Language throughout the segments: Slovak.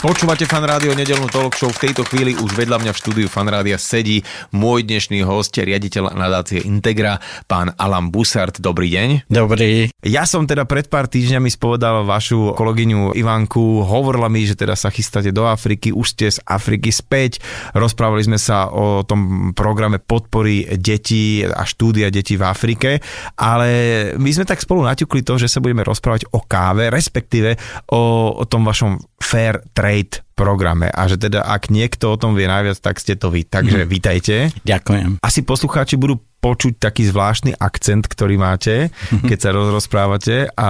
Počúvate fan rádio nedelnú talk show. V tejto chvíli už vedľa mňa v štúdiu fan rádia sedí môj dnešný host, riaditeľ nadácie Integra, pán Alan Busart. Dobrý deň. Dobrý. Ja som teda pred pár týždňami spovedal vašu kolegyňu Ivanku, hovorila mi, že teda sa chystáte do Afriky, už ste z Afriky späť. Rozprávali sme sa o tom programe podpory detí a štúdia detí v Afrike, ale my sme tak spolu naťukli to, že sa budeme rozprávať o káve, respektíve o, o tom vašom fair trade programe a že teda ak niekto o tom vie najviac, tak ste to vy. Takže vítajte. Ďakujem. Asi poslucháči budú počuť taký zvláštny akcent, ktorý máte, keď sa roz- rozprávate. A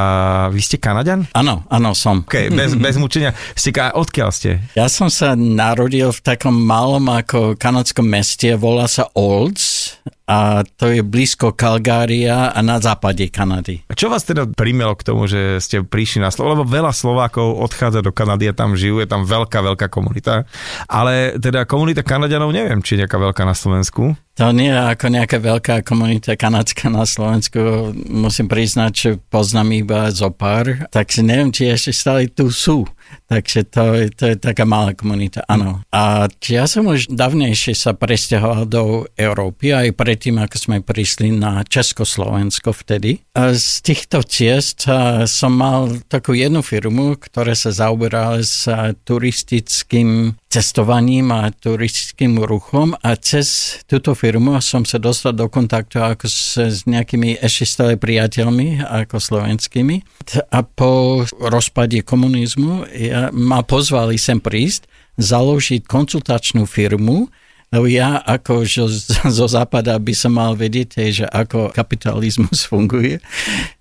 vy ste Kanaďan? Áno, áno, som. OK, bez, bez mučenia. Ste, odkiaľ ste? Ja som sa narodil v takom malom ako kanadskom meste, volá sa Olds a to je blízko Calgária a na západe Kanady. A čo vás teda primelo k tomu, že ste prišli na Slovo? Lebo veľa Slovákov odchádza do Kanady a tam žijú, je tam veľká, veľká komunita. Ale teda komunita Kanaďanov neviem, či je nejaká veľká na Slovensku. To nie je ako nejaká veľká komunita kanadská na Slovensku. Musím priznať, že poznám iba zo pár, takže neviem, či ešte stále tu sú. Takže to, je- to je taká malá komunita, áno. A ja som už dávnejšie sa presťahoval do Európy, aj predtým, ako sme prišli na Československo vtedy. A z týchto ciest som mal takú jednu firmu, ktorá sa zaoberala s turistickým cestovaním a turistickým ruchom a cez túto firmu som sa dostal do kontaktu ako s, s nejakými ešte stále priateľmi ako slovenskými. A po rozpade komunizmu ja, ma pozvali sem prísť, založiť konsultačnú firmu, lebo ja ako zo, zo západa by som mal vedieť, že ako kapitalizmus funguje.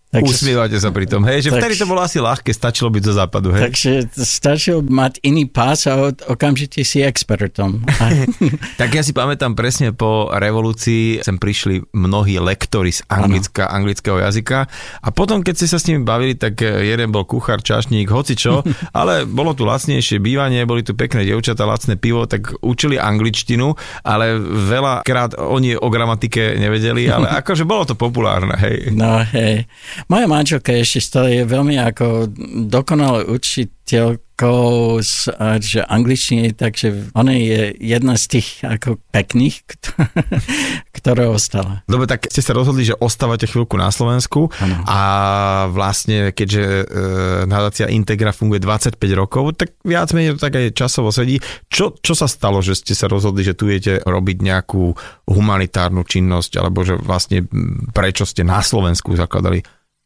Usmievate sa pri tom, hej, že tak- vtedy to bolo asi ľahké, stačilo byť zo západu, hej. Takže stačilo mať iný pás a okamžite si expertom. Tak ja si pamätám presne po revolúcii sem prišli mnohí lektori z anglicka, anglického jazyka a potom, keď ste sa s nimi bavili, tak eh, jeden bol kuchár, čašník, hocičo, ale bolo tu lacnejšie bývanie, boli tu pekné dievčatá, lacné pivo, tak učili angličtinu, ale veľakrát oni o gramatike nevedeli, ale akože bolo to populárne, hej. No hej. Moja manželka ešte stále je veľmi ako dokonalá učiteľkou z že angličtiny, takže ona je jedna z tých ako pekných, kto- ktorá ostala. Dobre, tak ste sa rozhodli, že ostávate chvíľku na Slovensku Áno. a vlastne, keďže e, nadácia Integra funguje 25 rokov, tak viac menej to tak aj časovo sedí. Čo, čo sa stalo, že ste sa rozhodli, že tu idete robiť nejakú humanitárnu činnosť, alebo že vlastne prečo ste na Slovensku zakladali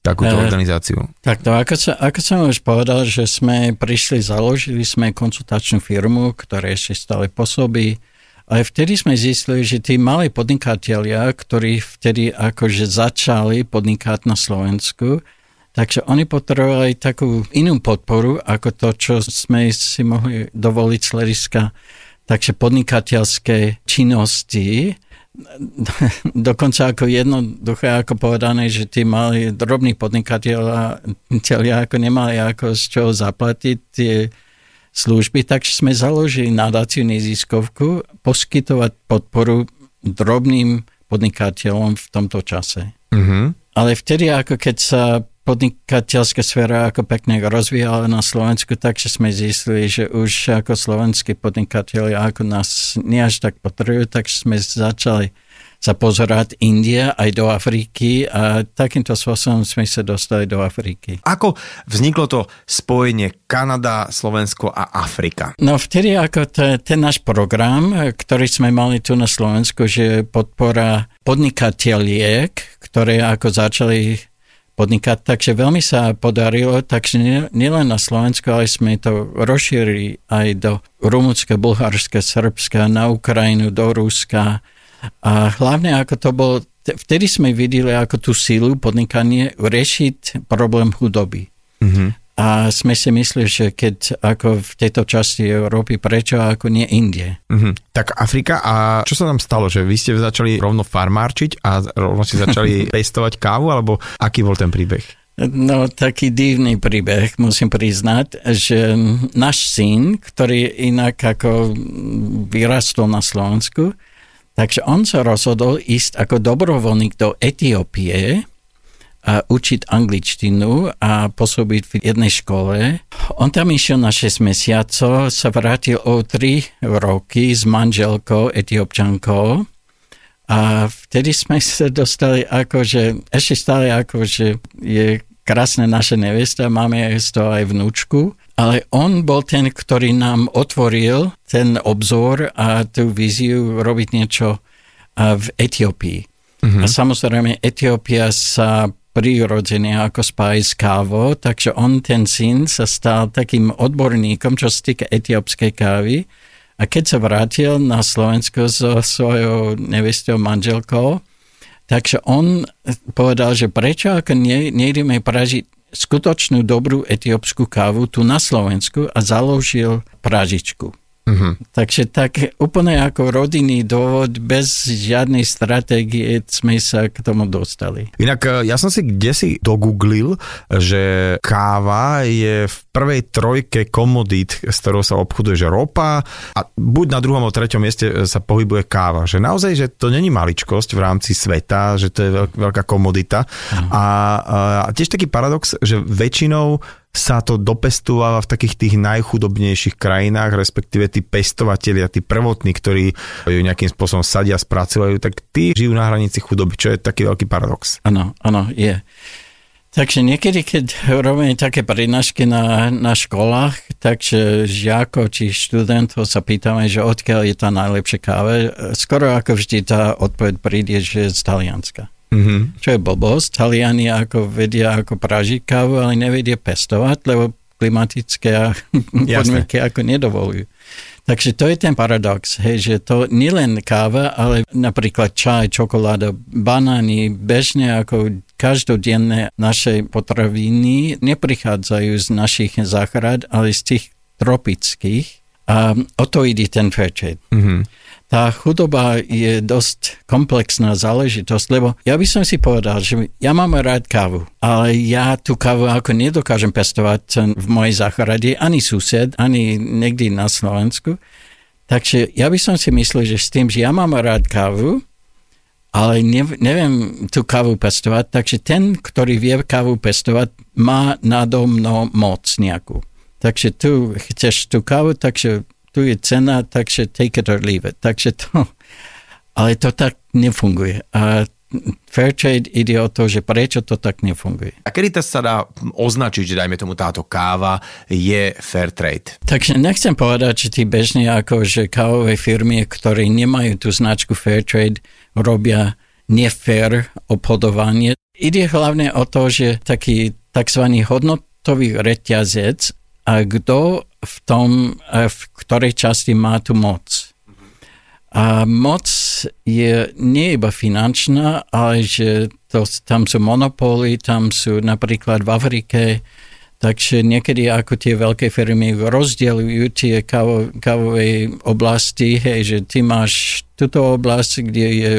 takúto Eh, organizáciu? Tak to, ako, sa, ako som už povedal, že sme prišli, založili sme konsultačnú firmu, ktorá ešte stále pôsobí. Ale vtedy sme zistili, že tí malí podnikatelia, ktorí vtedy akože začali podnikať na Slovensku, takže oni potrebovali takú inú podporu, ako to, čo sme si mohli dovoliť z hľadiska takže podnikateľské činnosti. Dokonca ako jednoduché ako povedané, že tí mali drobní podnikatelia ako nemali ako z čoho zaplatiť tie služby, takže sme založili nadáciu neziskovku poskytovať podporu drobným podnikateľom v tomto čase. Mhm. Ale vtedy, ako keď sa podnikateľská sféra ako pekne rozvíjala na Slovensku, takže sme zistili, že už ako slovenskí podnikatelia ako nás nie až tak potrebujú, takže sme začali sa pozerať India aj do Afriky a takýmto spôsobom sme sa dostali do Afriky. Ako vzniklo to spojenie Kanada, Slovensko a Afrika? No vtedy ako te, ten náš program, ktorý sme mali tu na Slovensku, že podpora podnikateľiek, ktoré ako začali podnikať, takže veľmi sa podarilo, takže nie- nielen na Slovensku, ale sme to rozšírili aj do Rumunska, Bulharska, Srbska, na Ukrajinu, do Ruska. A hlavne ako to bolo, te- vtedy sme videli ako tú sílu podnikanie riešiť problém chudoby. A sme si mysleli, že keď ako v tejto časti Európy, prečo ako nie Indie? Mhm. Tak Afrika a čo sa tam stalo, že vy ste začali rovno farmárčiť a rovno si začali pestovať kávu, alebo aký bol ten príbeh? No, taký divný príbeh, musím priznať, že náš syn, ktorý inak ako vyrastol na Slovensku, takže on sa rozhodol ísť ako dobrovoľník do Etiópie, a učiť angličtinu a pôsobiť v jednej škole. On tam išiel na 6 mesiacov, sa vrátil o 3 roky s manželkou, etiopčankou a vtedy sme sa dostali ako, že ešte stále ako, že je krásne naša nevesta, máme z toho aj vnúčku, ale on bol ten, ktorý nám otvoril ten obzor a tú víziu robiť niečo v Etiópii. Mm-hmm. A samozrejme, Etiópia sa prirodzene ako spáj s kávou, takže on, ten syn, sa stal takým odborníkom, čo sa týka etiópskej kávy. A keď sa vrátil na Slovensko so svojou nevestou manželkou, takže on povedal, že prečo ako ne, nejdeme pražiť skutočnú dobrú etiópsku kávu tu na Slovensku a založil pražičku. Uh-huh. Takže tak úplne ako rodinný dôvod, bez žiadnej stratégie sme sa k tomu dostali. Inak e, ja som si kde si dogooglil, že káva je v prvej trojke komodít, s ktorou sa obchoduje, že ropa a buď na druhom alebo treťom mieste e, sa pohybuje káva. Že naozaj, že to není maličkosť v rámci sveta, že to je veľká komodita. Uh-huh. A, a tiež taký paradox, že väčšinou sa to dopestováva v takých tých najchudobnejších krajinách, respektíve tí pestovatelia, tí prvotní, ktorí ju nejakým spôsobom sadia, spracovajú, tak tí žijú na hranici chudoby, čo je taký veľký paradox. Áno, áno, je. Takže niekedy, keď robíme také prednášky na, na školách, takže žiako či študentov sa pýtame, že odkiaľ je tá najlepšia káva, skoro ako vždy tá odpoveď príde, že je z Talianska. Mm-hmm. Čo je blbosť. Taliani ako vedia ako pražiť kávu, ale nevedia pestovať, lebo klimatické podmienky ako nedovolujú. Takže to je ten paradox, hej, že to nielen káva, ale napríklad čaj, čokoláda, banány, bežne ako každodenné naše potraviny neprichádzajú z našich záhrad, ale z tých tropických. A o to ide ten fair trade. Mm-hmm tá chudoba je dosť komplexná záležitosť, lebo ja by som si povedal, že ja mám rád kávu, ale ja tú kávu ako nedokážem pestovať v mojej záchrade, ani sused, ani niekde na Slovensku. Takže ja by som si myslel, že s tým, že ja mám rád kávu, ale neviem tú kávu pestovať, takže ten, ktorý vie kávu pestovať, má nado mnou moc nejakú. Takže tu chceš tú kávu, takže tu je cena, takže take it or leave it. Takže to, ale to tak nefunguje. A Fairtrade ide o to, že prečo to tak nefunguje. A kedy to sa dá označiť, že dajme tomu táto káva je Fairtrade? Takže nechcem povedať, že tí bežne ako, že kávové firmy, ktoré nemajú tú značku Fairtrade, robia nefair obchodovanie. Ide hlavne o to, že taký tzv. hodnotový reťazec a kto v tom, e, v ktorej časti má tu moc. A moc je nie iba finančná, ale že to, tam sú monopóly, tam sú napríklad v Afrike, takže niekedy ako tie veľké firmy rozdielujú tie kavo, kavové oblasti, hej, že ty máš túto oblasť, kde je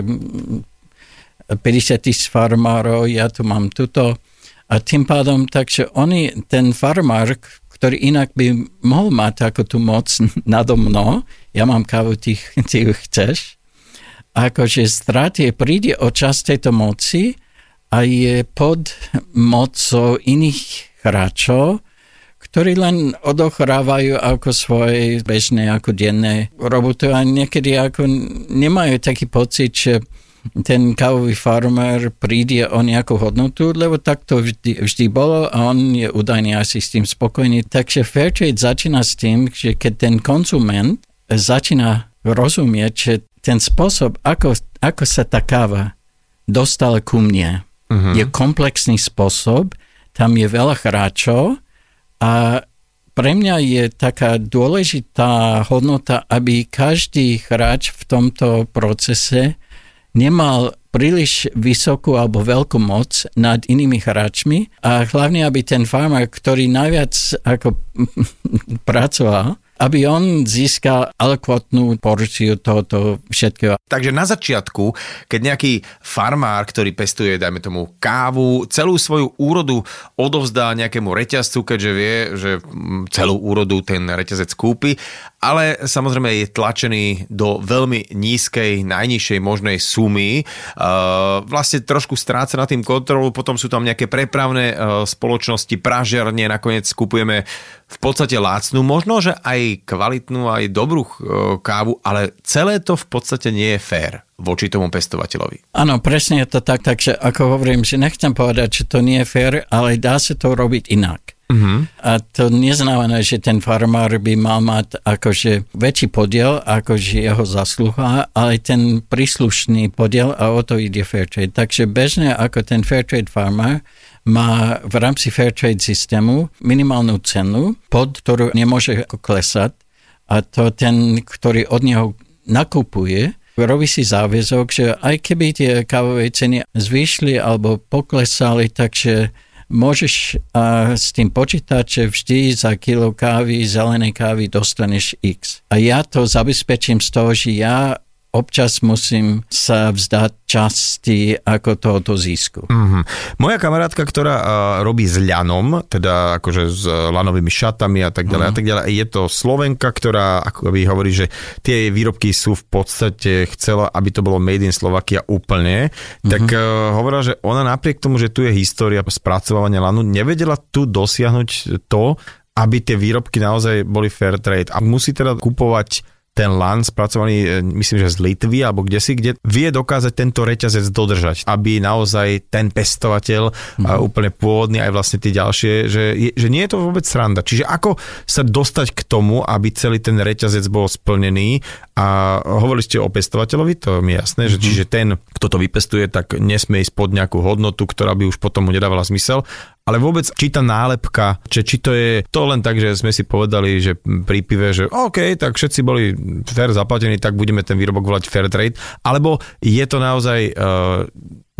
50 tisíc farmárov, ja tu mám tuto. A tým pádom, takže oni, ten farmár, ktorý inak by mohol mať ako tú moc nado mnou, ja mám kávu, ty, ty ju chceš, akože stratie príde o čas tejto moci a je pod mocou iných hráčov, ktorí len odochrávajú ako svoje bežné, ako denné roboty a niekedy ako nemajú taký pocit, že ten kávový farmer príde o nejakú hodnotu, lebo tak to vždy, vždy bolo a on je údajne asi s tým spokojný. Takže Fairtrade začína s tým, že keď ten konzument začína rozumieť, že ten spôsob, ako, ako sa tá káva dostala ku mne, uh-huh. je komplexný spôsob, tam je veľa hráčov a pre mňa je taká dôležitá hodnota, aby každý hráč v tomto procese nemal príliš vysokú alebo veľkú moc nad inými hráčmi a hlavne, aby ten farmer, ktorý najviac ako pracoval aby on získal alkvotnú porciu tohoto všetkého. Takže na začiatku, keď nejaký farmár, ktorý pestuje, dajme tomu, kávu, celú svoju úrodu odovzdá nejakému reťazcu, keďže vie, že mm, celú úrodu ten reťazec kúpi, ale samozrejme je tlačený do veľmi nízkej, najnižšej možnej sumy. Vlastne trošku stráca na tým kontrolu, potom sú tam nejaké prepravné spoločnosti, pražerne, nakoniec kupujeme v podstate lácnú, možno, že aj kvalitnú, aj dobrú kávu, ale celé to v podstate nie je fér voči tomu pestovateľovi. Áno, presne je to tak, takže ako hovorím, že nechcem povedať, že to nie je fér, ale dá sa to robiť inak. Uh-huh. A to neznamená, že ten farmár by mal mať akože väčší podiel, akože jeho zasluha, ale ten príslušný podiel a o to ide Fairtrade. Takže bežne ako ten Fairtrade farmár má v rámci Fairtrade systému minimálnu cenu, pod ktorú nemôže klesať a to ten, ktorý od neho nakupuje, robí si záväzok, že aj keby tie kávové ceny zvýšli alebo poklesali, takže môžeš uh, s tým počítať, že vždy za kilo kávy, zelenej kávy dostaneš X. A ja to zabezpečím z toho, že ja občas musím sa vzdať časti ako tohoto zisku. Mm-hmm. Moja kamarátka, ktorá uh, robí s ľanom, teda akože s lanovými šatami a tak ďalej mm. a tak ďalej, je to Slovenka, ktorá ako by hovorí, že tie výrobky sú v podstate chcela, aby to bolo made in Slovakia úplne, mm-hmm. tak uh, hovorila, že ona napriek tomu, že tu je história spracovania lanu, nevedela tu dosiahnuť to, aby tie výrobky naozaj boli fair trade a musí teda kupovať ten LAN spracovaný, e, myslím, že z Litvy alebo kde si, kde vie dokázať tento reťazec dodržať, aby naozaj ten pestovateľ mm-hmm. úplne pôvodný aj vlastne tie ďalšie, že, že nie je to vôbec sranda. Čiže ako sa dostať k tomu, aby celý ten reťazec bol splnený a hovorili ste o pestovateľovi, to mi je jasné, mm-hmm. že čiže ten, kto to vypestuje, tak nesmie ísť pod nejakú hodnotu, ktorá by už potom mu nedávala zmysel, ale vôbec či tá nálepka, či, či to je to len tak, že sme si povedali, že pri pive, že OK, tak všetci boli fair zaplatení, tak budeme ten výrobok volať fair trade, alebo je to naozaj uh,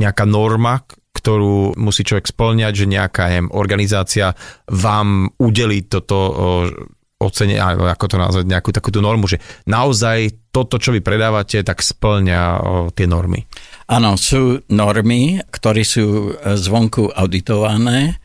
nejaká norma, ktorú musí človek splňať, že nejaká neviem, organizácia vám udelí toto alebo ako to nazvať, nejakú takúto normu, že naozaj toto, čo vy predávate, tak splňa tie normy. Áno, sú normy, ktoré sú e, zvonku auditované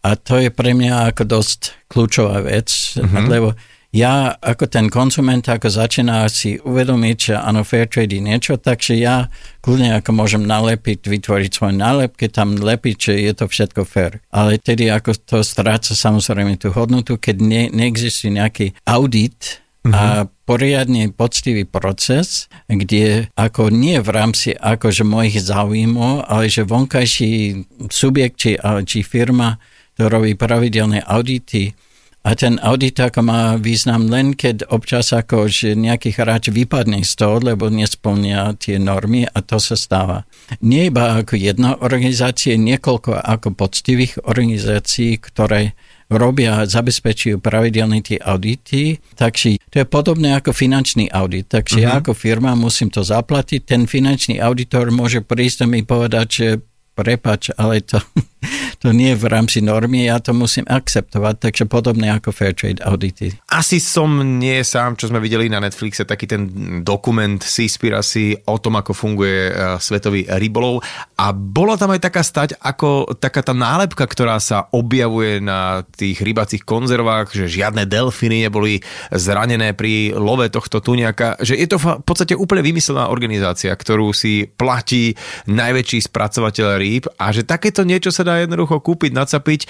a to je pre mňa ako dosť kľúčová vec, mm-hmm. lebo ja ako ten konsument ako začína si uvedomiť, že áno, fair trade je niečo, takže ja kľudne ako môžem nalepiť, vytvoriť svoje nálepky, tam lepiť, že je to všetko fair. Ale tedy ako to stráca samozrejme tú hodnotu, keď ne, neexistuje nejaký audit, uh-huh. a mhm. poriadne poctivý proces, kde ako nie v rámci akože mojich záujmov, ale že vonkajší subjekt či, či firma to robí pravidelné audity a ten audit ako má význam len, keď občas ako, že nejaký hráč vypadne z toho, lebo nesplnia tie normy a to sa stáva. Nie iba ako jedna organizácia, niekoľko ako poctivých organizácií, ktoré robia, zabezpečujú pravidelne tie audity, takže to je podobné ako finančný audit. Takže uh-huh. ja mhm. ako firma musím to zaplatiť, ten finančný auditor môže prísť a mi povedať, že prepač, ale to to nie je v rámci normy, ja to musím akceptovať, takže podobne ako fair trade audity. Asi som nie sám, čo sme videli na Netflixe, taký ten dokument Seaspiracy o tom, ako funguje uh, svetový rybolov a bola tam aj taká stať, ako taká tá nálepka, ktorá sa objavuje na tých rybacích konzervách, že žiadne delfíny neboli zranené pri love tohto tuniaka, že je to v podstate úplne vymyslená organizácia, ktorú si platí najväčší spracovateľ rýb a že takéto niečo sa dá jednoducho jednoducho kúpiť, nacapiť,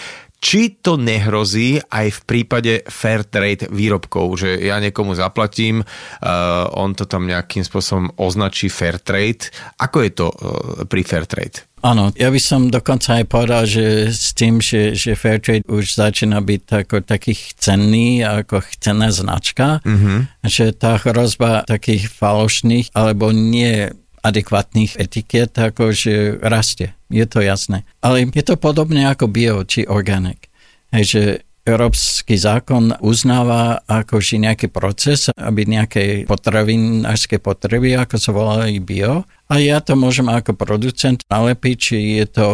či to nehrozí aj v prípade fair trade výrobkov, že ja niekomu zaplatím, uh, on to tam nejakým spôsobom označí fair trade. Ako je to uh, pri fair trade? Áno, ja by som dokonca aj povedal, že s tým, že, že Fairtrade už začína byť ako takých cenný, ako cenná značka, mm-hmm. že tá hrozba takých falošných alebo nie adekvátnych etiket, akože rastie. Je to jasné. Ale je to podobné ako bio či organic. Hej, Európsky zákon uznáva akože nejaký proces, aby nejaké potravinárske potreby, ako sa volali bio. A ja to môžem ako producent nalepiť, či je to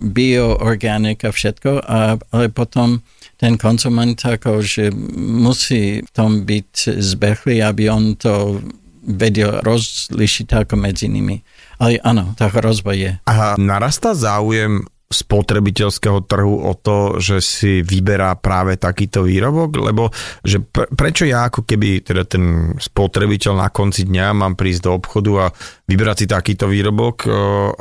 bio, organic a všetko, a, ale potom ten konzument ako, že musí v tom byť zbechlý, aby on to vedel rozlišiť ako medzi nimi. Ale áno, tá hrozba je. A narastá záujem spotrebiteľského trhu o to, že si vyberá práve takýto výrobok, lebo že pre, prečo ja ako keby teda ten spotrebiteľ na konci dňa mám prísť do obchodu a vybrať si takýto výrobok, uh,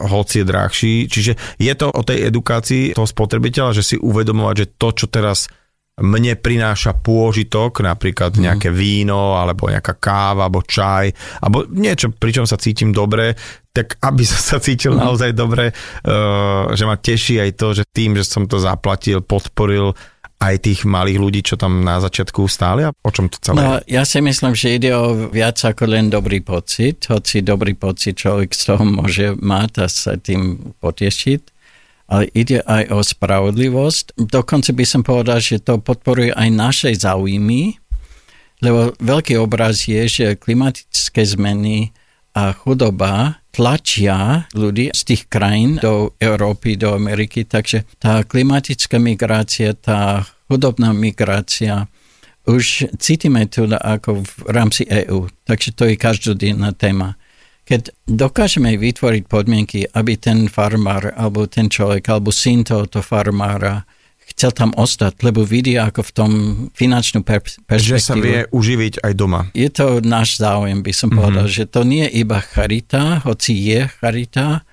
hoci je drahší. Čiže je to o tej edukácii toho spotrebiteľa, že si uvedomovať, že to, čo teraz mne prináša pôžitok, napríklad mm. nejaké víno, alebo nejaká káva, alebo čaj, alebo niečo, pričom sa cítim dobre, tak aby som sa cítil mm. naozaj dobre, uh, že ma teší aj to, že tým, že som to zaplatil, podporil aj tých malých ľudí, čo tam na začiatku stáli a o čom to celé No, ja si myslím, že ide o viac ako len dobrý pocit, hoci dobrý pocit človek z toho môže mať a sa tým potešiť ale ide aj o spravodlivosť. Dokonca by som povedal, že to podporuje aj naše záujmy, lebo veľký obraz je, že klimatické zmeny a chudoba tlačia ľudí z tých krajín do Európy, do Ameriky, takže tá klimatická migrácia, tá chudobná migrácia, už cítime tu ako v rámci EÚ, takže to je každodenná téma. Keď dokážeme vytvoriť podmienky, aby ten farmár, alebo ten človek, alebo syn tohoto farmára chcel tam ostať, lebo vidí ako v tom finančnú per- perspektívu. Že sa vie uživiť aj doma. Je to náš záujem, by som mm-hmm. povedal, že to nie je iba charita, hoci je charita,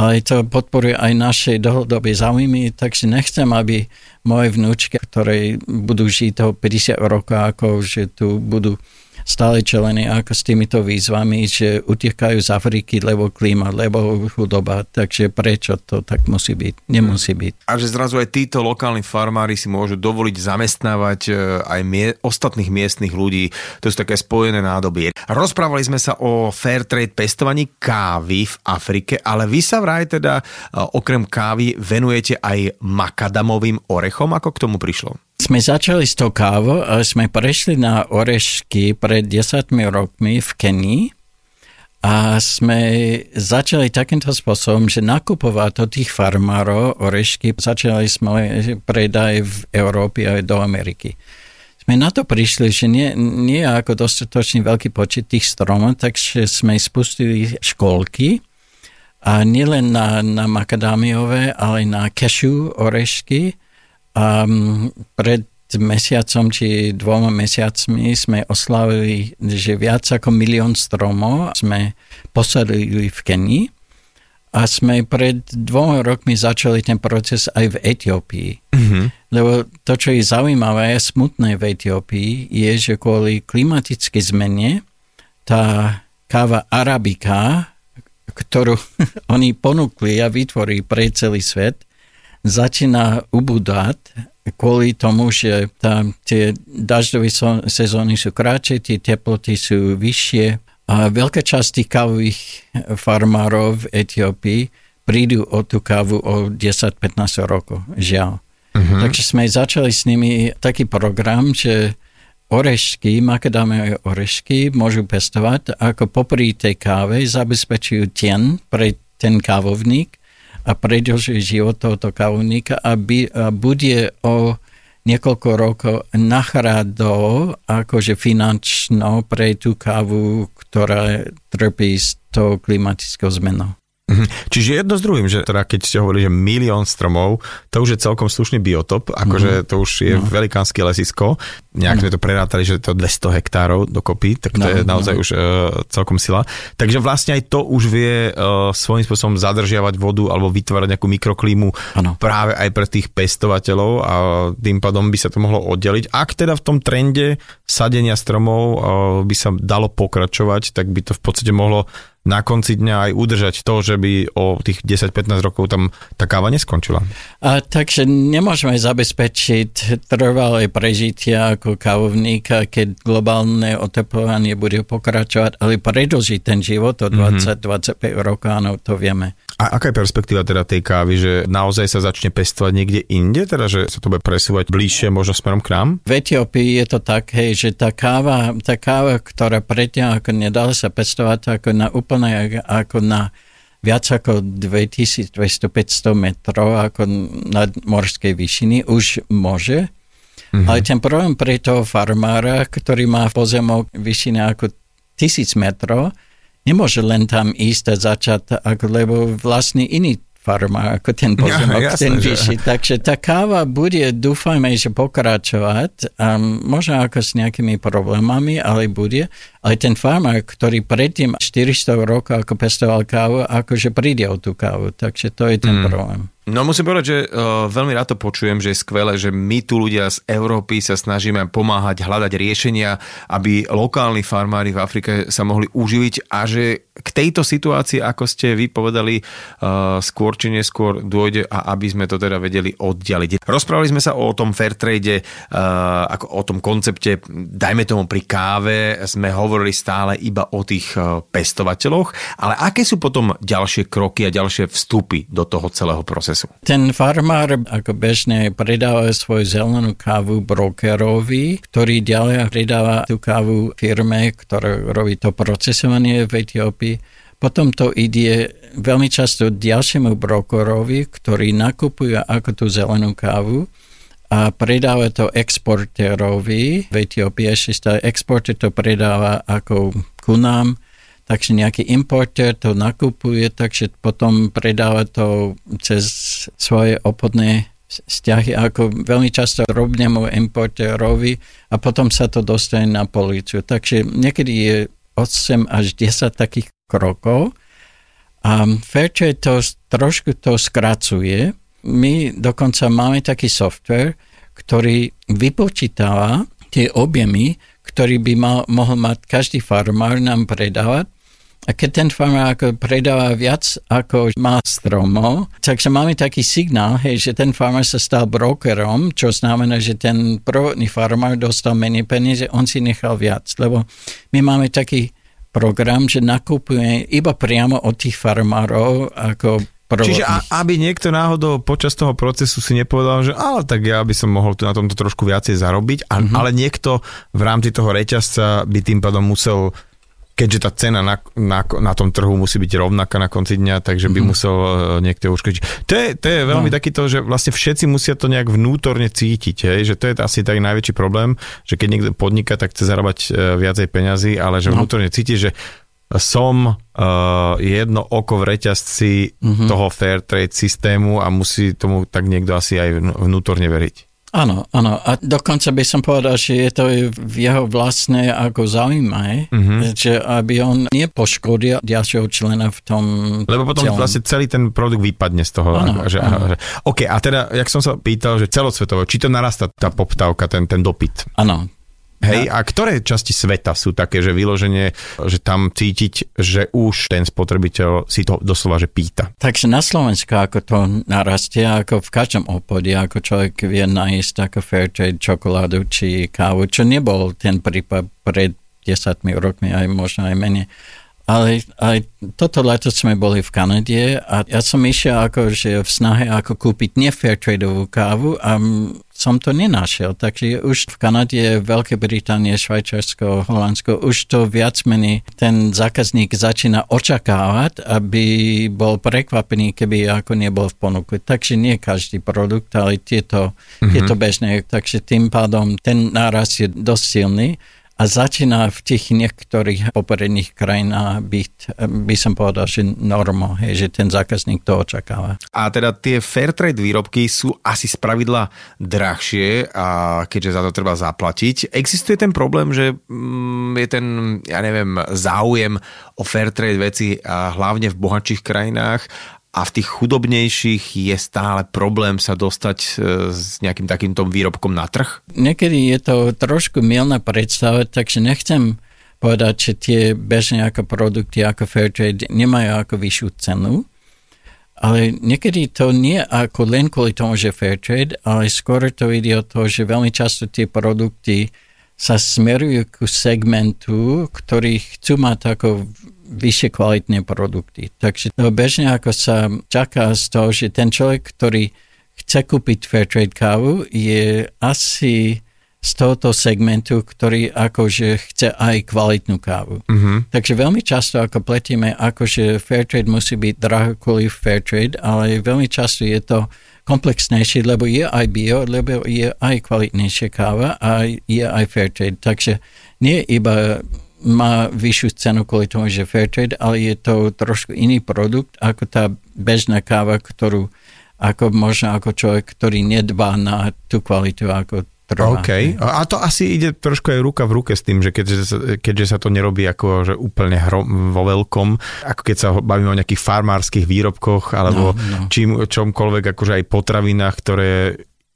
ale to podporuje aj naše dlhodobé záujmy, takže nechcem, aby moje vnúčky, ktoré budú žiť toho 50 rokov, ako že tu budú stále čelení ako s týmito výzvami, že utekajú z Afriky, lebo klíma, lebo chudoba, takže prečo to tak musí byť? Nemusí byť. A že zrazu aj títo lokálni farmári si môžu dovoliť zamestnávať e, aj mie- ostatných miestnych ľudí. To sú také spojené nádoby. Rozprávali sme sa o fair trade pestovaní kávy v Afrike, ale vy sa vraj teda e, okrem kávy venujete aj makadamovým orechom. Ako k tomu prišlo? Sme začali s tou kávou, ale sme prešli na orešky pred 10 rokmi v Kenii a sme začali takýmto spôsobom, že nakupovať od tých farmárov orešky začali sme predaj v Európe aj do Ameriky. Sme na to prišli, že nie, nie je ako dostatočný veľký počet tých stromov, takže sme spustili školky a nielen na, na makadámiové, ale na cashew orešky, Um, pred mesiacom či dvoma mesiacmi sme oslavili, že viac ako milión stromov sme posadili v Kenii a sme pred dvoma rokmi začali ten proces aj v Etiópii. Mm-hmm. Lebo to, čo je zaujímavé a smutné v Etiópii, je, že kvôli klimatickej zmene tá káva arabika, ktorú oni ponúkli a vytvorili pre celý svet, začína ubúdať kvôli tomu, že tam tie daždové sezóny sú kratšie, tie teploty sú vyššie a veľká časť tých kávových farmárov v Etiópii prídu o tú kávu o 10-15 rokov, žiaľ. Uh-huh. Takže sme začali s nimi taký program, že orešky, makadamové orešky môžu pestovať, ako popri tej káve zabezpečujú tien pre ten kávovník a predlží život tohoto kávovníka a, by, a bude o niekoľko rokov nachrádol akože finančno pre tú kávu, ktorá trpí s tou klimatickou zmenou. Mhm. Čiže jedno s druhým, že teda keď ste hovorili, že milión stromov, to už je celkom slušný biotop, akože mm-hmm. to už je no. velikánske lesisko, nejak no. sme to prerátali, že to 200 hektárov dokopy, tak to no, je naozaj no. už uh, celkom sila. Takže vlastne aj to už vie uh, svojím spôsobom zadržiavať vodu alebo vytvárať nejakú mikroklímu ano. práve aj pre tých pestovateľov a tým pádom by sa to mohlo oddeliť. Ak teda v tom trende sadenia stromov uh, by sa dalo pokračovať, tak by to v podstate mohlo na konci dňa aj udržať to, že by o tých 10-15 rokov tam tá káva neskončila. A, takže nemôžeme zabezpečiť trvalé prežitie ako kávovníka, keď globálne oteplovanie bude pokračovať, ale predlžiť ten život o 20-25 mm-hmm. rokov, áno, to vieme. A aká je perspektíva teda tej kávy, že naozaj sa začne pestovať niekde inde, teda že sa to bude presúvať bližšie možno smerom k nám? V Etiópii je to tak, hej, že tá káva, tá káva, ktorá predtým ako nedala sa pestovať ako na úplne ako na viac ako 2200-500 metrov ako nad morskej výšiny už môže, Uh-huh. Ale ten problém pre toho farmára, ktorý má pozemok vyšší ako tisíc metrov, nemôže len tam ísť a začať, ako, lebo vlastne iný farma ako ten pozemok, ja, ten vyšší. Že... Takže tá káva bude, dúfajme, že pokračovať, um, možno ako s nejakými problémami, ale bude. Ale ten farmár, ktorý predtým 400 rokov ako pestoval kávu, akože príde o tú kávu. Takže to je ten mm. problém. No musím povedať, že uh, veľmi rád to počujem, že je skvelé, že my tu ľudia z Európy sa snažíme pomáhať, hľadať riešenia, aby lokálni farmári v Afrike sa mohli uživiť a že k tejto situácii, ako ste vypovedali, uh, skôr či neskôr dôjde a aby sme to teda vedeli oddialiť. Rozprávali sme sa o tom fair trade, uh, ako o tom koncepte, dajme tomu pri káve, sme hovorili stále iba o tých pestovateľoch, ale aké sú potom ďalšie kroky a ďalšie vstupy do toho celého procesu? Biznesu. Ten farmár ako bežne predáva svoju zelenú kávu brokerovi, ktorý ďalej predáva tú kávu firme, ktorá robí to procesovanie v Etiópii. Potom to ide veľmi často ďalšiemu brokerovi, ktorý nakupuje ako tú zelenú kávu a predáva to exportérovi v Etiópii. Ešte stále exportér to predáva ako ku nám takže nejaký importer to nakupuje, takže potom predáva to cez svoje obchodné vzťahy ako veľmi často robnému importérovi a potom sa to dostane na policiu. Takže niekedy je 8 až 10 takých krokov a Fairtrade to trošku to skracuje. My dokonca máme taký software, ktorý vypočítava tie objemy, ktorý by mal, mohol mať každý farmár nám predávať a keď ten farmár ako predáva viac ako má stromov, takže máme taký signál, hej, že ten farmár sa stal brokerom, čo znamená, že ten prvotný farmár dostal menej peniaze, on si nechal viac. Lebo my máme taký program, že nakupuje iba priamo od tých farmárov ako Prvotných. Čiže a, aby niekto náhodou počas toho procesu si nepovedal, že ale tak ja by som mohol tu na tomto trošku viacej zarobiť, a, mm-hmm. ale niekto v rámci toho reťazca by tým pádom musel keďže tá cena na, na, na tom trhu musí byť rovnaká na konci dňa, takže by mm-hmm. musel uh, niekto uškodiť. To je, to je veľmi no. takýto, že vlastne všetci musia to nejak vnútorne cítiť, hej? že to je asi tak najväčší problém, že keď niekto podniká, tak chce zarábať uh, viacej peňazí, ale že no. vnútorne cíti, že som uh, jedno oko v reťazci mm-hmm. toho fair trade systému a musí tomu tak niekto asi aj vnútorne veriť. Áno, áno. A dokonca by som povedal, že je to v jeho vlastné ako zaujímavé, mm-hmm. že aby on nepoškodil ďalšieho člena v tom Lebo potom celom. vlastne celý ten produkt vypadne z toho. Áno, že, áno. Že, OK, a teda, jak som sa pýtal, že celosvetovo, či to narasta tá poptávka, ten, ten dopyt? Áno, Hej, a ktoré časti sveta sú také, že vyloženie, že tam cítiť, že už ten spotrebiteľ si to doslova, že pýta? Takže na Slovensku ako to narastie, ako v každom obchode, ako človek vie nájsť ako trade čokoládu či kávu, čo nebol ten prípad pred 10 rokmi, aj možno aj menej. Ale aj toto leto sme boli v Kanade a ja som išiel ako, že v snahe ako kúpiť nefairtradeovú kávu a som to nenašiel. Takže už v Kanade, Veľkej Británie, Švajčiarsko, Holandsko, už to viac menej ten zákazník začína očakávať, aby bol prekvapený, keby ako nebol v ponuku. Takže nie každý produkt, ale tieto, mm-hmm. tieto bežné. Takže tým pádom ten náraz je dosť silný a začína v tých niektorých popredných krajinách byť, by som povedal, že normo, hej, že ten zákazník to očakáva. A teda tie fair trade výrobky sú asi spravidla drahšie, a keďže za to treba zaplatiť. Existuje ten problém, že mm, je ten, ja neviem, záujem o fair trade veci a hlavne v bohatších krajinách a v tých chudobnejších je stále problém sa dostať e, s nejakým takýmto výrobkom na trh? Niekedy je to trošku milná predstava, takže nechcem povedať, že tie bežné ako produkty ako Fairtrade nemajú ako vyššiu cenu, ale niekedy to nie ako len kvôli tomu, že Fairtrade, ale skôr to ide o to, že veľmi často tie produkty sa smerujú ku segmentu, ktorý chcú mať ako vyššie kvalitné produkty. Takže to bežne ako sa čaká z toho, že ten človek, ktorý chce kúpiť Fairtrade kávu, je asi z tohoto segmentu, ktorý akože chce aj kvalitnú kávu. Mm-hmm. Takže veľmi často ako pletieme, akože Fairtrade musí byť drahý kvôli Fairtrade, ale veľmi často je to komplexnejší, lebo je aj bio, lebo je aj kvalitnejšia káva a je aj fair trade. Takže nie iba má vyššiu cenu kvôli tomu, že fair trade, ale je to trošku iný produkt ako tá bežná káva, ktorú ako možno ako človek, ktorý nedbá na tú kvalitu ako trvá. OK. A to asi ide trošku aj ruka v ruke s tým, že keďže sa, keďže sa to nerobí ako že úplne hro, vo veľkom, ako keď sa bavíme o nejakých farmárskych výrobkoch alebo no, no. čím, čomkoľvek, akože aj potravinách, ktoré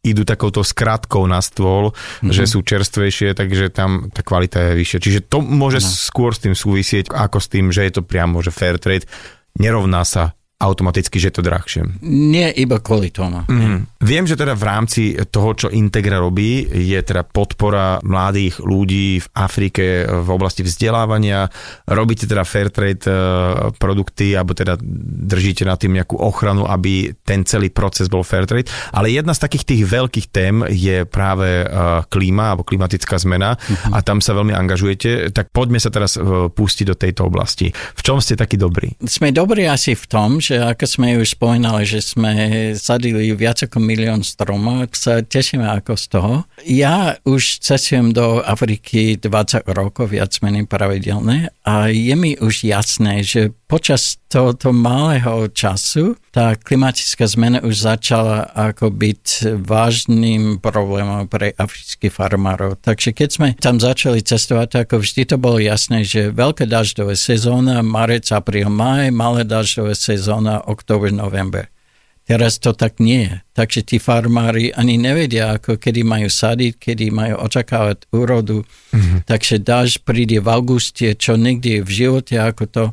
idú takouto skratkou na stôl, mm-hmm. že sú čerstvejšie, takže tam tá kvalita je vyššia. Čiže to môže no. skôr s tým súvisieť, ako s tým, že je to priamo, že fair trade nerovná sa automaticky, že je to drahšie. Nie iba kvôli tomu. Mm. Viem, že teda v rámci toho, čo Integra robí, je teda podpora mladých ľudí v Afrike v oblasti vzdelávania. Robíte teda fair trade eh, produkty, alebo teda držíte na tým nejakú ochranu, aby ten celý proces bol fair trade. Ale jedna z takých tých veľkých tém je práve eh, klíma alebo klimatická zmena mm-hmm. a tam sa veľmi angažujete. Tak poďme sa teraz eh, pustiť do tejto oblasti. V čom ste takí dobrí? Sme dobrí asi v tom, že ako sme už spomínali, že sme sadili viac ako milión stromov, sa tešíme ako z toho. Ja už cestujem do Afriky 20 rokov, viac menej pravidelne a je mi už jasné, že počas tohoto malého času tá klimatická zmena už začala ako byť vážnym problémom pre afrických farmárov. Takže keď sme tam začali cestovať, ako vždy to bolo jasné, že veľká dažďová sezóna, marec, apríl, maj, malé dažďové sezóna, október, november. Teraz to tak nie je. Takže tí farmári ani nevedia, ako kedy majú sadiť, kedy majú očakávať úrodu. Mm-hmm. Takže dáž príde v auguste, čo nikdy v živote ako to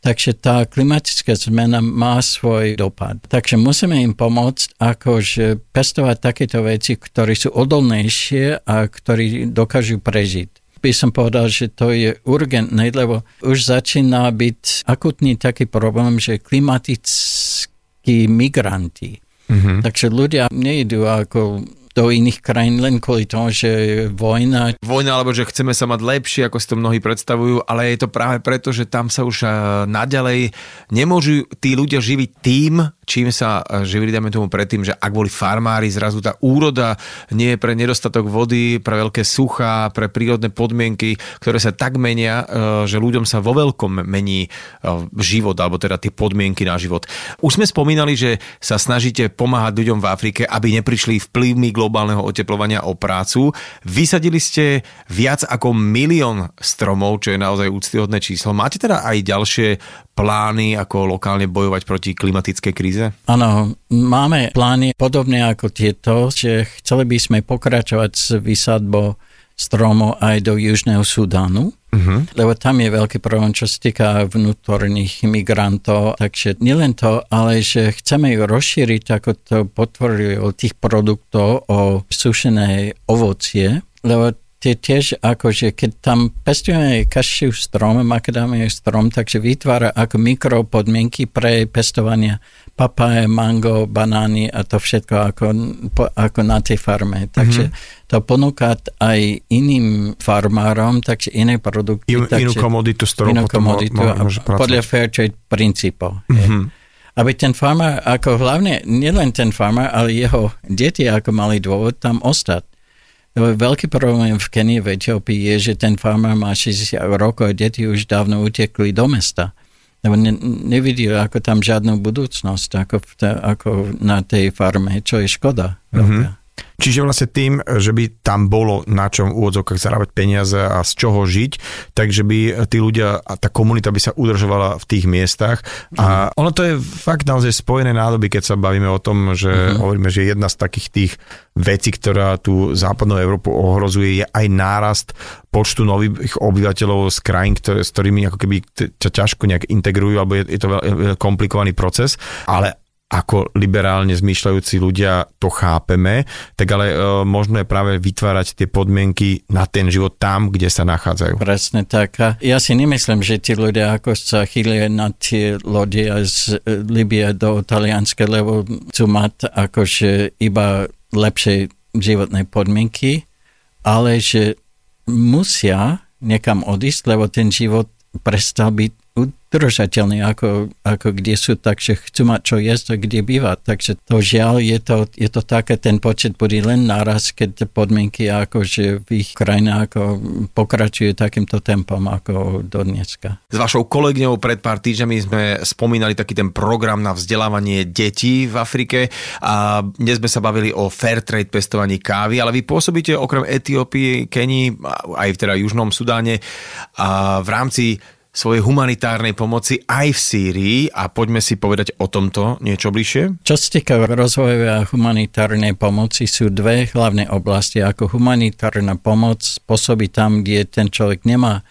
Takže tá klimatická zmena má svoj dopad. Takže musíme im pomôcť akože pestovať takéto veci, ktoré sú odolnejšie a ktorí dokážu prežiť by som povedal, že to je urgentné, lebo už začína byť akutný taký problém, že klimatickí migranti. Mm-hmm. Takže ľudia nejdú ako do iných krajín len kvôli tomu, že je vojna. Vojna, alebo že chceme sa mať lepšie, ako si to mnohí predstavujú, ale je to práve preto, že tam sa už eh, naďalej nemôžu tí ľudia živiť tým, čím sa e, živili, dáme tomu predtým, že ak boli farmári, zrazu tá úroda nie je pre nedostatok vody, pre veľké suchá, pre prírodné podmienky, ktoré sa tak menia, e, že ľuďom sa vo veľkom mení e, život, alebo teda tie podmienky na život. Už sme spomínali, že sa snažíte pomáhať ľuďom v Afrike, aby neprišli vplyvmi globálneho oteplovania o prácu. Vysadili ste viac ako milión stromov, čo je naozaj úctyhodné číslo. Máte teda aj ďalšie plány, ako lokálne bojovať proti klimatickej kríze? Áno, máme plány podobné ako tieto, že chceli by sme pokračovať s vysadbou stromov aj do Južného Sudánu, uh-huh. lebo tam je veľký problém, čo sa týka vnútorných migrantov. Takže nielen to, ale že chceme ju rozšíriť, ako to potvrdili o tých produktov, o sušené ovocie, lebo tie tiež akože keď tam pestujeme kašiu strom, makadamie strom, takže vytvára ako mikropodmienky pre pestovanie papaje, mango, banány a to všetko ako, ako na tej farme. Takže mm-hmm. to ponúka aj iným farmárom, takže iné produkty. In, takže, inú komoditu, s ktorou inú komoditu mo, mo, podľa fair trade princípov. Mm-hmm. Aby ten farmár, ako hlavne, nielen ten farmár, ale jeho deti ako mali dôvod tam ostať. Veľký problém v Kenii, v Etiópii je, že ten farmár má 60 rokov a deti už dávno utekli do mesta. Lebo ne, nevidí ako tam žiadnu budúcnosť ako, te, ako na tej farme, čo je škoda. Mm-hmm. Čiže vlastne tým, že by tam bolo na čom v úvodzovkách zarábať peniaze a z čoho žiť, takže by tí ľudia a tá komunita by sa udržovala v tých miestach. A ono to je fakt naozaj spojené nádoby, keď sa bavíme o tom, že uh-huh. hovoríme, že jedna z takých tých vecí, ktorá tú západnú Európu ohrozuje, je aj nárast počtu nových obyvateľov z krajín, ktoré, s ktorými ako keby ťa ťažko nejak integrujú, alebo je, je to veľ, komplikovaný proces, ale ako liberálne zmýšľajúci ľudia to chápeme, tak ale e, možno je práve vytvárať tie podmienky na ten život tam, kde sa nachádzajú. Presne tak. A ja si nemyslím, že tí ľudia ako sa chýlia na tie lode z e, Libie do Talianska, lebo chcú mať akože iba lepšie životné podmienky, ale že musia niekam odísť, lebo ten život prestal byť udržateľní, ako, ako kde sú, takže chcú mať čo jesť a kde bývať. Takže to žiaľ, je to, je to také, ten počet bude len naraz, keď podmienky akože v ich krajine ako pokračujú takýmto tempom ako do dneska. S vašou kolegyňou pred pár týždňami sme spomínali taký ten program na vzdelávanie detí v Afrike a dnes sme sa bavili o fair trade pestovaní kávy, ale vy pôsobíte okrem Etiópie, Kenii, aj v teda Južnom Sudáne a v rámci svojej humanitárnej pomoci aj v Sýrii a poďme si povedať o tomto niečo bližšie. Čo sa týka rozvojovej a humanitárnej pomoci sú dve hlavné oblasti. Ako humanitárna pomoc pôsobí tam, kde ten človek nemá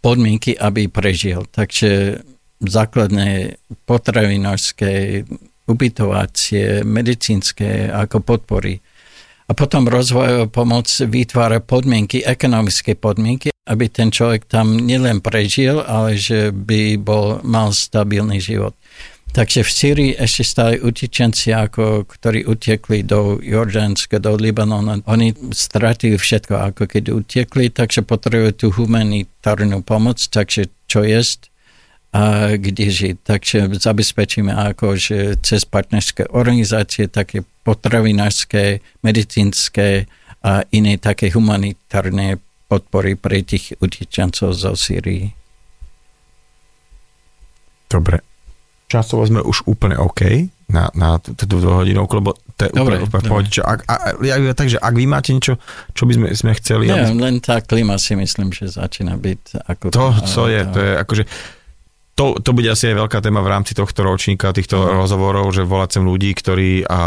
podmienky, aby prežil. Takže základné potravinárske, ubytovacie, medicínske ako podpory. A potom rozvojová pomoc vytvára podmienky, ekonomické podmienky, aby ten človek tam nielen prežil, ale že by bol, mal stabilný život. Takže v Syrii ešte stále utečenci, ako, ktorí utekli do Jordánska, do Libanona, oni stratili všetko, ako keď utekli, takže potrebujú tú humanitárnu pomoc, takže čo jest a kde žiť. Takže zabezpečíme ako, že cez partnerské organizácie, také potravinárske, medicínske a iné také humanitárne podpory pre tých utečencov zo Syrii. Dobre. Časovo sme už úplne OK na, na tú dvojhodinovku, lebo to je dobre, úplne, úplne pohode. Ak, a, ja, takže ak vy máte niečo, čo by sme, sme chceli... Nie, aby... len tá klima si myslím, že začína byť ako... To, co je, to je akože to, to bude asi aj veľká téma v rámci tohto ročníka, týchto uh-huh. rozhovorov, že volať sem ľudí, ktorí a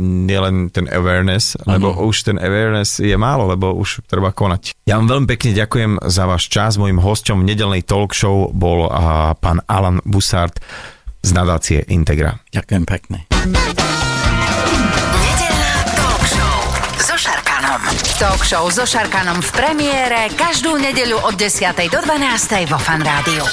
nielen ten awareness, uh-huh. lebo už ten awareness je málo, lebo už treba konať. Ja vám veľmi pekne ďakujem za váš čas. Mojím hosťom v nedelnej talk show bol a, pán Alan Busart z nadácie Integra. Ďakujem pekne. talk show so Šarkanom. Talk show so Šarkanom v premiére každú nedeľu od 10. do 12. vo Fan Rádiu.